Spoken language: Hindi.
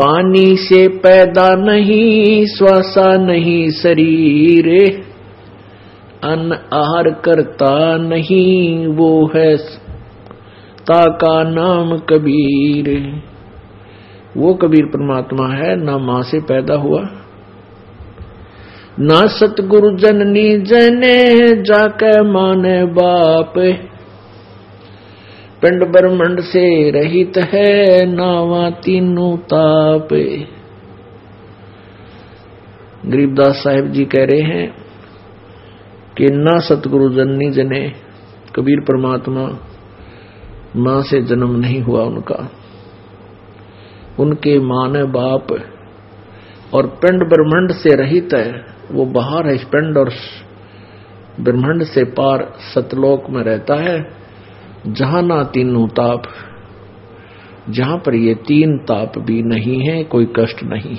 पानी से पैदा नहीं, श्वासा नहीं शरीर। अन्न आहार करता नहीं, वो है ता का नाम कबीर। वो कबीर परमात्मा है, ना माँ से पैदा हुआ, ना सतगुरु जननी जने जाके माने बाप। पिंड ब्रह्मंड से रहित है नावा तीनों ताप। गरीबदास साहेब जी कह रहे हैं कि ना सतगुरु जननी जने, कबीर परमात्मा माँ से जन्म नहीं हुआ उनका। उनके मान बाप और पिंड ब्रह्मंड से रहित है, वो बाहर है पिंड और ब्रह्मंड से पार सतलोक में रहता है। जहाँ ना तीनों ताप, जहाँ पर ये तीन ताप भी नहीं है, कोई कष्ट नहीं